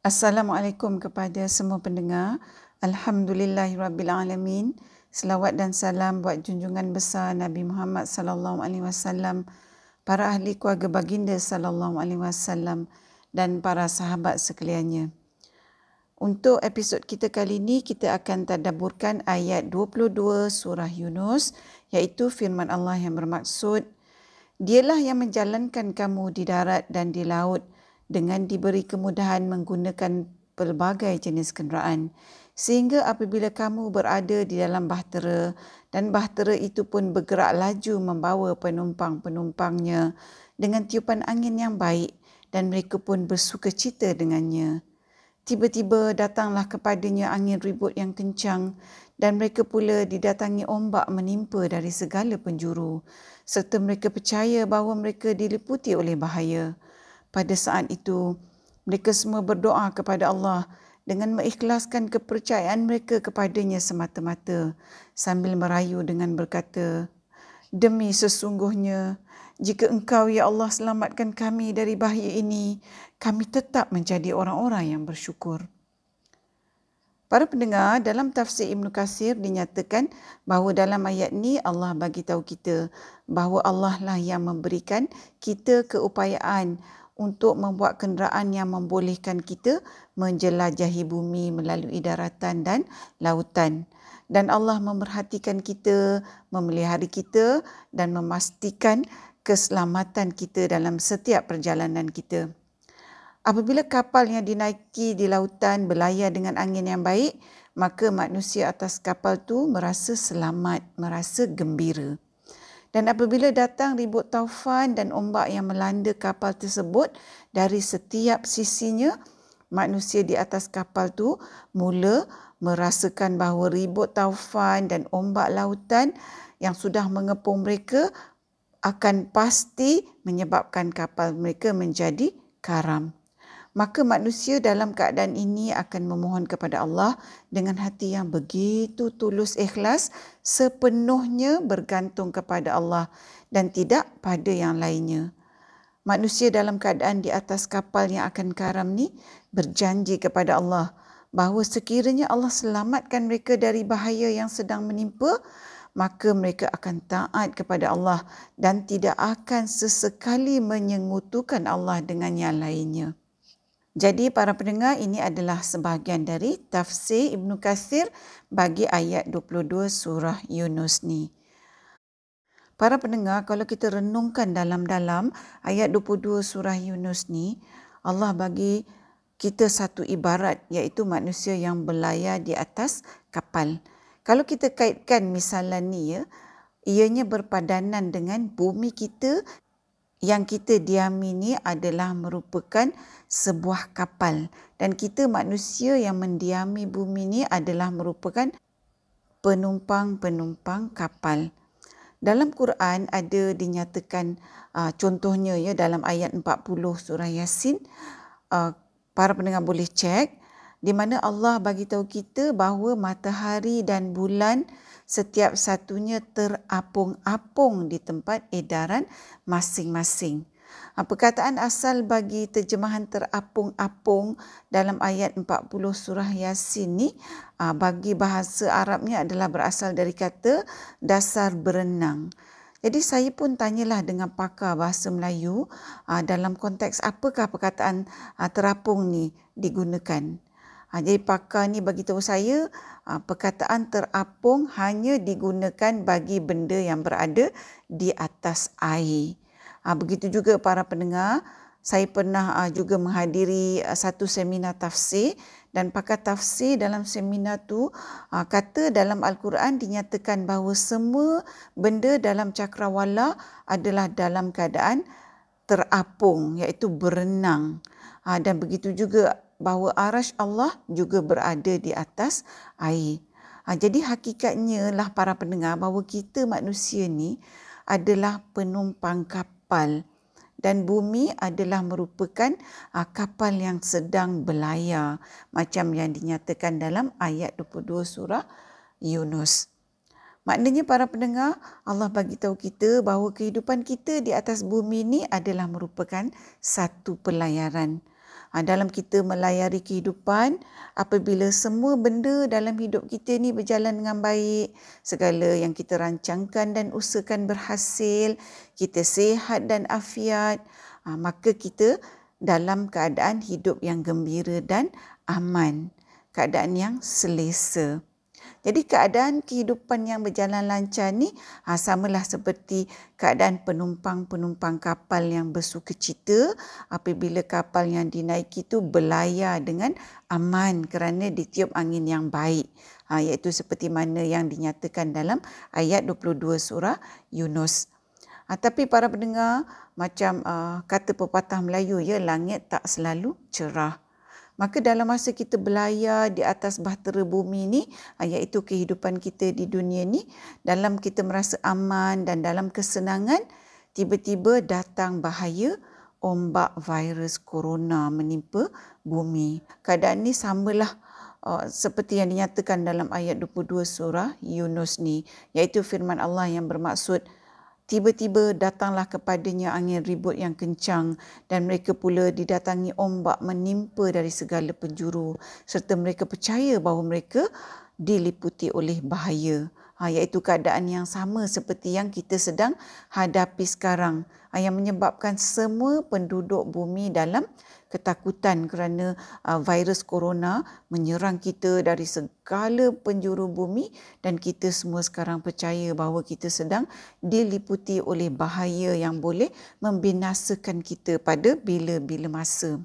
Assalamualaikum kepada semua pendengar. Alhamdulillahirabbilalamin. Selawat dan salam buat junjungan besar Nabi Muhammad sallallahu alaihi wasallam, para ahli keluarga baginda sallallahu alaihi wasallam dan para sahabat sekaliannya. Untuk episod kita kali ini kita akan tadabburkan ayat 22 surah Yunus iaitu firman Allah yang bermaksud Dialah yang menjalankan kamu di darat dan di laut dengan diberi kemudahan menggunakan pelbagai jenis kenderaan sehingga apabila kamu berada di dalam bahtera dan bahtera itu pun bergerak laju membawa penumpang-penumpangnya dengan tiupan angin yang baik dan mereka pun bersuka cita dengannya. Tiba-tiba datanglah kepadanya angin ribut yang kencang dan mereka pula didatangi ombak menimpa dari segala penjuru serta mereka percaya bahawa mereka diliputi oleh bahaya. Pada saat itu, mereka semua berdoa kepada Allah dengan mengikhlaskan kepercayaan mereka kepadanya semata-mata sambil merayu dengan berkata, Demi sesungguhnya, jika engkau, Ya Allah, selamatkan kami dari bahaya ini, kami tetap menjadi orang-orang yang bersyukur. Para pendengar, dalam tafsir Ibn Qasir dinyatakan bahawa dalam ayat ini Allah bagi tahu kita bahawa Allah lah yang memberikan kita keupayaan untuk membuat kenderaan yang membolehkan kita menjelajahi bumi melalui daratan dan lautan. Dan Allah memerhatikan kita, memelihara kita dan memastikan keselamatan kita dalam setiap perjalanan kita. Apabila kapal yang dinaiki di lautan berlayar dengan angin yang baik, maka manusia atas kapal tu merasa selamat, merasa gembira. Dan apabila datang ribut taufan dan ombak yang melanda kapal tersebut dari setiap sisinya, manusia di atas kapal tu mula merasakan bahawa ribut taufan dan ombak lautan yang sudah mengepung mereka akan pasti menyebabkan kapal mereka menjadi karam maka manusia dalam keadaan ini akan memohon kepada Allah dengan hati yang begitu tulus ikhlas sepenuhnya bergantung kepada Allah dan tidak pada yang lainnya. Manusia dalam keadaan di atas kapal yang akan karam ni berjanji kepada Allah bahawa sekiranya Allah selamatkan mereka dari bahaya yang sedang menimpa, maka mereka akan taat kepada Allah dan tidak akan sesekali menyengutukan Allah dengan yang lainnya. Jadi para pendengar ini adalah sebahagian dari tafsir Ibnu Katsir bagi ayat 22 surah Yunus ni. Para pendengar kalau kita renungkan dalam-dalam ayat 22 surah Yunus ni Allah bagi kita satu ibarat iaitu manusia yang berlayar di atas kapal. Kalau kita kaitkan misalan ni ya ianya berpadanan dengan bumi kita yang kita diami ni adalah merupakan sebuah kapal dan kita manusia yang mendiami bumi ni adalah merupakan penumpang-penumpang kapal. Dalam Quran ada dinyatakan uh, contohnya ya dalam ayat 40 surah Yasin uh, para pendengar boleh cek di mana Allah bagi tahu kita bahawa matahari dan bulan setiap satunya terapung-apung di tempat edaran masing-masing. Perkataan asal bagi terjemahan terapung-apung dalam ayat 40 surah Yasin ni ha, bagi bahasa Arabnya adalah berasal dari kata dasar berenang. Jadi saya pun tanyalah dengan pakar bahasa Melayu ha, dalam konteks apakah perkataan terapung ni digunakan. Ha, jadi pakar ni bagi tahu saya ha, perkataan terapung hanya digunakan bagi benda yang berada di atas air. Ha, begitu juga para pendengar, saya pernah ha, juga menghadiri ha, satu seminar tafsir dan pakar tafsir dalam seminar tu ha, kata dalam Al-Quran dinyatakan bahawa semua benda dalam cakrawala adalah dalam keadaan terapung iaitu berenang. Ha, dan begitu juga bahawa arash Allah juga berada di atas air. Ha, jadi hakikatnya lah para pendengar bahawa kita manusia ni adalah penumpang kapal dan bumi adalah merupakan ha, kapal yang sedang berlayar macam yang dinyatakan dalam ayat 22 surah Yunus. Maknanya para pendengar, Allah bagi tahu kita bahawa kehidupan kita di atas bumi ini adalah merupakan satu pelayaran Ha, dalam kita melayari kehidupan, apabila semua benda dalam hidup kita ni berjalan dengan baik, segala yang kita rancangkan dan usahakan berhasil, kita sehat dan afiat, ha, maka kita dalam keadaan hidup yang gembira dan aman, keadaan yang selesa. Jadi keadaan kehidupan yang berjalan lancar ni ha, samalah seperti keadaan penumpang-penumpang kapal yang bersuka cita apabila kapal yang dinaiki itu berlayar dengan aman kerana ditiup angin yang baik. Ha, iaitu seperti mana yang dinyatakan dalam ayat 22 surah Yunus. Ha, tapi para pendengar macam uh, kata pepatah Melayu ya langit tak selalu cerah. Maka dalam masa kita berlayar di atas bahtera bumi ni, ah, iaitu kehidupan kita di dunia ni, dalam kita merasa aman dan dalam kesenangan, tiba-tiba datang bahaya ombak virus corona menimpa bumi. Keadaan ni samalah uh, seperti yang dinyatakan dalam ayat 22 surah Yunus ni, iaitu firman Allah yang bermaksud, Tiba-tiba datanglah kepadanya angin ribut yang kencang dan mereka pula didatangi ombak menimpa dari segala penjuru serta mereka percaya bahawa mereka diliputi oleh bahaya. Ha, iaitu keadaan yang sama seperti yang kita sedang hadapi sekarang ha, yang menyebabkan semua penduduk bumi dalam ketakutan kerana uh, virus corona menyerang kita dari segala penjuru bumi dan kita semua sekarang percaya bahawa kita sedang diliputi oleh bahaya yang boleh membinasakan kita pada bila-bila masa.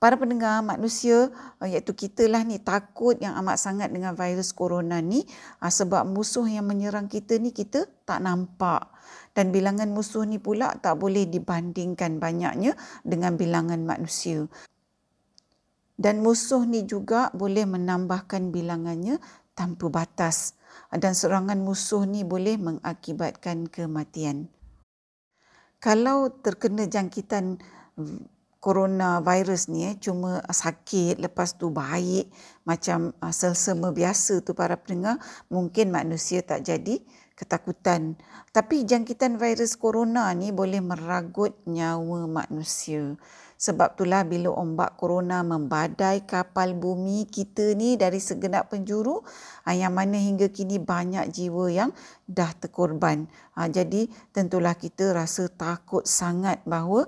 Para pendengar manusia uh, iaitu kita lah ni takut yang amat sangat dengan virus corona ni uh, sebab musuh yang menyerang kita ni kita tak nampak dan bilangan musuh ni pula tak boleh dibandingkan banyaknya dengan bilangan manusia. Dan musuh ni juga boleh menambahkan bilangannya tanpa batas dan serangan musuh ni boleh mengakibatkan kematian. Kalau terkena jangkitan coronavirus ni eh, cuma sakit lepas tu baik macam uh, selsema biasa tu para pendengar mungkin manusia tak jadi ketakutan. Tapi jangkitan virus corona ni boleh meragut nyawa manusia. Sebab itulah bila ombak corona membadai kapal bumi kita ni dari segenap penjuru ah, yang mana hingga kini banyak jiwa yang dah terkorban. Ah, jadi tentulah kita rasa takut sangat bahawa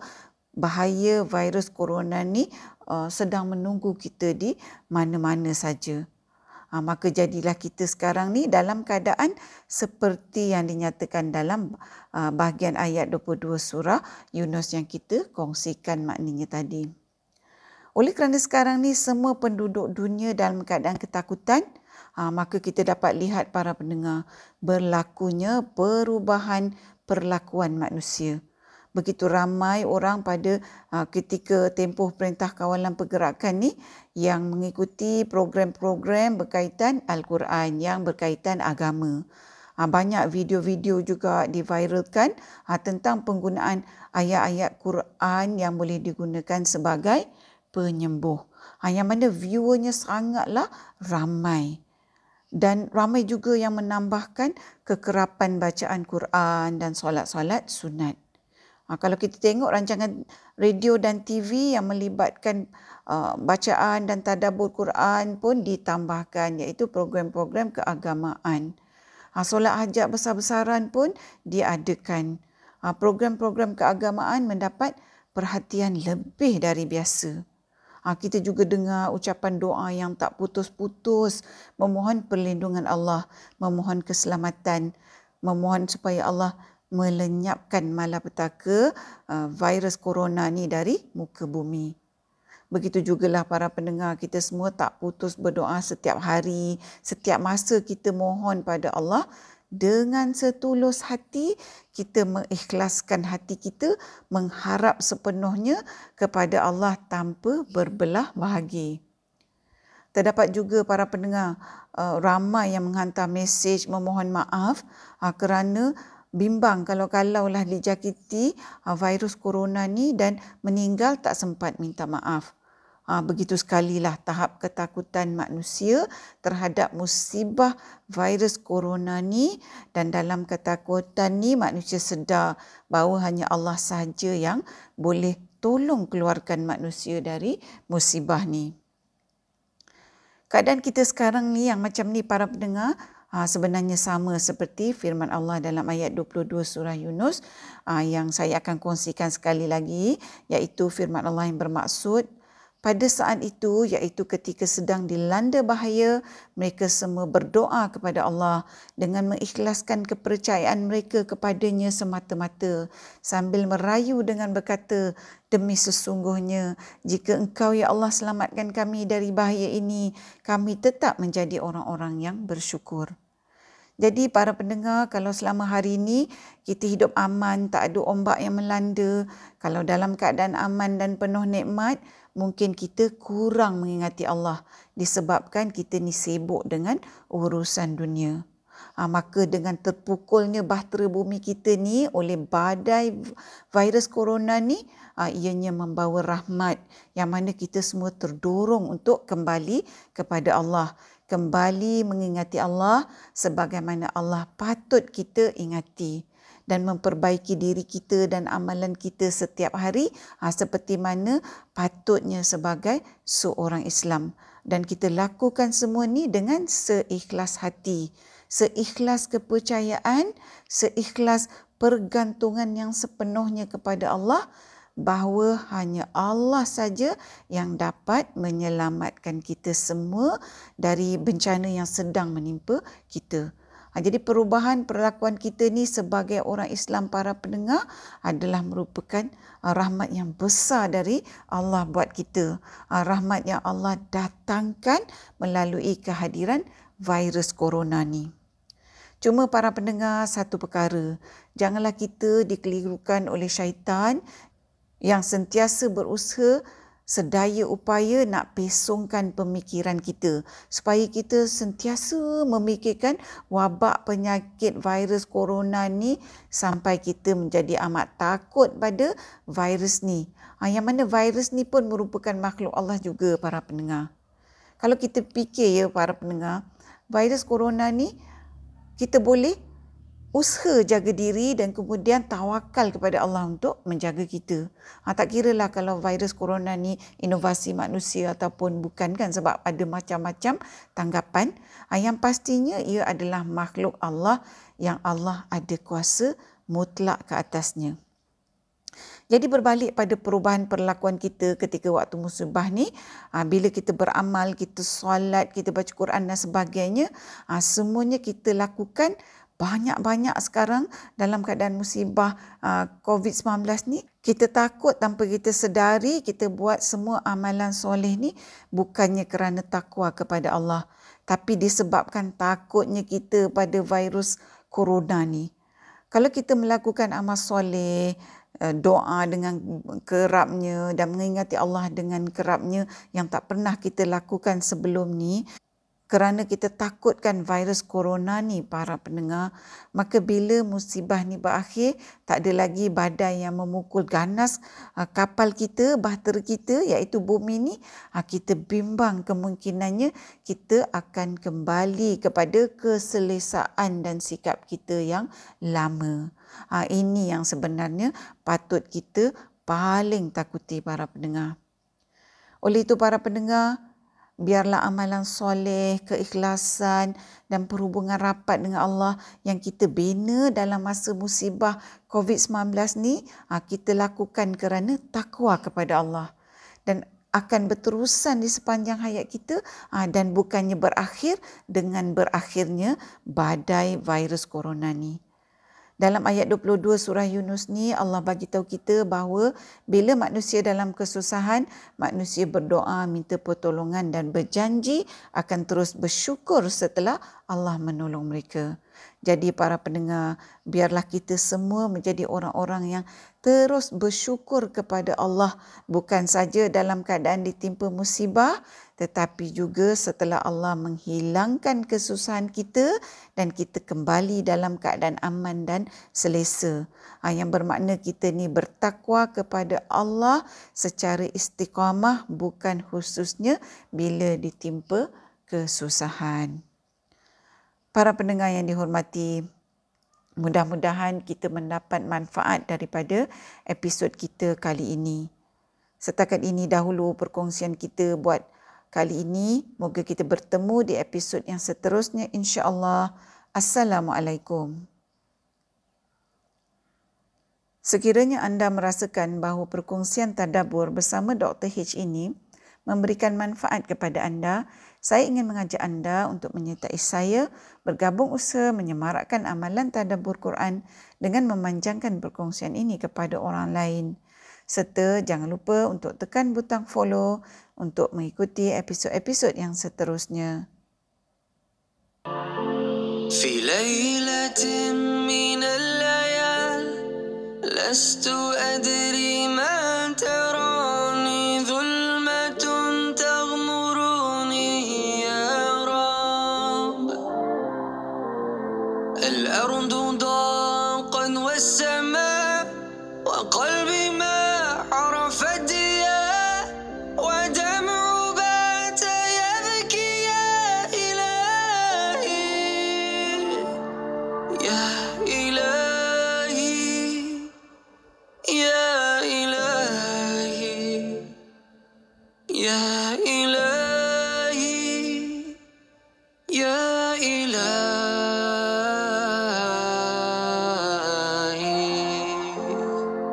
bahaya virus corona ni ah, sedang menunggu kita di mana-mana saja. Ha, maka jadilah kita sekarang ni dalam keadaan seperti yang dinyatakan dalam uh, bahagian ayat 22 surah Yunus yang kita kongsikan maknanya tadi. Oleh kerana sekarang ni semua penduduk dunia dalam keadaan ketakutan, ha, maka kita dapat lihat para pendengar berlakunya perubahan perlakuan manusia begitu ramai orang pada uh, ketika tempoh perintah kawalan pergerakan ni yang mengikuti program-program berkaitan Al-Quran yang berkaitan agama. Uh, banyak video-video juga diviralkan uh, tentang penggunaan ayat-ayat Quran yang boleh digunakan sebagai penyembuh. Uh, yang mana viewernya sangatlah ramai. Dan ramai juga yang menambahkan kekerapan bacaan Quran dan solat-solat sunat. Ha, kalau kita tengok rancangan radio dan TV yang melibatkan uh, bacaan dan tadabbur Quran pun ditambahkan iaitu program-program keagamaan. Ha, solat hajat besar-besaran pun diadakan. Ha, program-program keagamaan mendapat perhatian lebih dari biasa. Ha, kita juga dengar ucapan doa yang tak putus-putus memohon perlindungan Allah, memohon keselamatan, memohon supaya Allah melenyapkan malapetaka uh, virus corona ni dari muka bumi. Begitu jugalah para pendengar kita semua tak putus berdoa setiap hari, setiap masa kita mohon pada Allah dengan setulus hati kita mengikhlaskan hati kita mengharap sepenuhnya kepada Allah tanpa berbelah bahagi. Terdapat juga para pendengar uh, ramai yang menghantar mesej memohon maaf uh, kerana bimbang kalau-kalau lah dijakiti uh, virus corona ni dan meninggal tak sempat minta maaf. Ha, begitu sekalilah tahap ketakutan manusia terhadap musibah virus corona ni dan dalam ketakutan ni manusia sedar bahawa hanya Allah sahaja yang boleh tolong keluarkan manusia dari musibah ni. Keadaan kita sekarang ni yang macam ni para pendengar sebenarnya sama seperti firman Allah dalam ayat 22 surah Yunus ha, yang saya akan kongsikan sekali lagi iaitu firman Allah yang bermaksud pada saat itu iaitu ketika sedang dilanda bahaya mereka semua berdoa kepada Allah dengan mengikhlaskan kepercayaan mereka kepadanya semata-mata sambil merayu dengan berkata demi sesungguhnya jika engkau ya Allah selamatkan kami dari bahaya ini kami tetap menjadi orang-orang yang bersyukur jadi para pendengar kalau selama hari ini kita hidup aman tak ada ombak yang melanda kalau dalam keadaan aman dan penuh nikmat mungkin kita kurang mengingati Allah disebabkan kita ni sibuk dengan urusan dunia. Ha, maka dengan terpukulnya bahtera bumi kita ni oleh badai virus corona ni, ha, ianya membawa rahmat yang mana kita semua terdorong untuk kembali kepada Allah. Kembali mengingati Allah sebagaimana Allah patut kita ingati dan memperbaiki diri kita dan amalan kita setiap hari ha, seperti mana patutnya sebagai seorang Islam. Dan kita lakukan semua ni dengan seikhlas hati seikhlas kepercayaan seikhlas pergantungan yang sepenuhnya kepada Allah bahawa hanya Allah saja yang dapat menyelamatkan kita semua dari bencana yang sedang menimpa kita. Ha, jadi perubahan perlakuan kita ni sebagai orang Islam para pendengar adalah merupakan uh, rahmat yang besar dari Allah buat kita. Uh, rahmat yang Allah datangkan melalui kehadiran virus corona ni. Cuma para pendengar satu perkara, janganlah kita dikelirukan oleh syaitan yang sentiasa berusaha sedaya upaya nak pesongkan pemikiran kita supaya kita sentiasa memikirkan wabak penyakit virus corona ni sampai kita menjadi amat takut pada virus ni. Ha, yang mana virus ni pun merupakan makhluk Allah juga para pendengar. Kalau kita fikir ya para pendengar, virus corona ni kita boleh usaha jaga diri dan kemudian tawakal kepada Allah untuk menjaga kita. Ha, tak kira lah kalau virus corona ni inovasi manusia ataupun bukan kan sebab ada macam-macam tanggapan. Ha, yang pastinya ia adalah makhluk Allah yang Allah ada kuasa mutlak ke atasnya. Jadi berbalik pada perubahan perlakuan kita ketika waktu musibah ni, ha, bila kita beramal, kita solat, kita baca Quran dan sebagainya, ha, semuanya kita lakukan banyak-banyak sekarang dalam keadaan musibah uh, COVID-19 ni kita takut tanpa kita sedari kita buat semua amalan soleh ni bukannya kerana takwa kepada Allah tapi disebabkan takutnya kita pada virus corona ni. Kalau kita melakukan amal soleh, uh, doa dengan kerapnya dan mengingati Allah dengan kerapnya yang tak pernah kita lakukan sebelum ni, kerana kita takutkan virus corona ni para pendengar maka bila musibah ni berakhir tak ada lagi badai yang memukul ganas uh, kapal kita bahtera kita iaitu bumi ni uh, kita bimbang kemungkinannya kita akan kembali kepada keselesaan dan sikap kita yang lama. Uh, ini yang sebenarnya patut kita paling takuti para pendengar. Oleh itu para pendengar biarlah amalan soleh, keikhlasan dan perhubungan rapat dengan Allah yang kita bina dalam masa musibah COVID-19 ni ha, kita lakukan kerana takwa kepada Allah dan akan berterusan di sepanjang hayat kita ha, dan bukannya berakhir dengan berakhirnya badai virus corona ni. Dalam ayat 22 surah Yunus ni Allah bagi tahu kita bahawa bila manusia dalam kesusahan, manusia berdoa minta pertolongan dan berjanji akan terus bersyukur setelah Allah menolong mereka. Jadi para pendengar, biarlah kita semua menjadi orang-orang yang terus bersyukur kepada Allah bukan saja dalam keadaan ditimpa musibah tetapi juga setelah Allah menghilangkan kesusahan kita dan kita kembali dalam keadaan aman dan selesa. Ha, yang bermakna kita ni bertakwa kepada Allah secara istiqamah bukan khususnya bila ditimpa kesusahan. Para pendengar yang dihormati, mudah-mudahan kita mendapat manfaat daripada episod kita kali ini. Setakat ini dahulu perkongsian kita buat kali ini. Moga kita bertemu di episod yang seterusnya insya-Allah. Assalamualaikum. Sekiranya anda merasakan bahawa perkongsian tadabbur bersama Dr. H ini memberikan manfaat kepada anda, saya ingin mengajak anda untuk menyertai saya bergabung usaha menyemarakkan amalan tadabbur Quran dengan memanjangkan perkongsian ini kepada orang lain serta jangan lupa untuk tekan butang follow untuk mengikuti episod-episod yang seterusnya. في ليلة من الليال لست أدري ما ترى قلب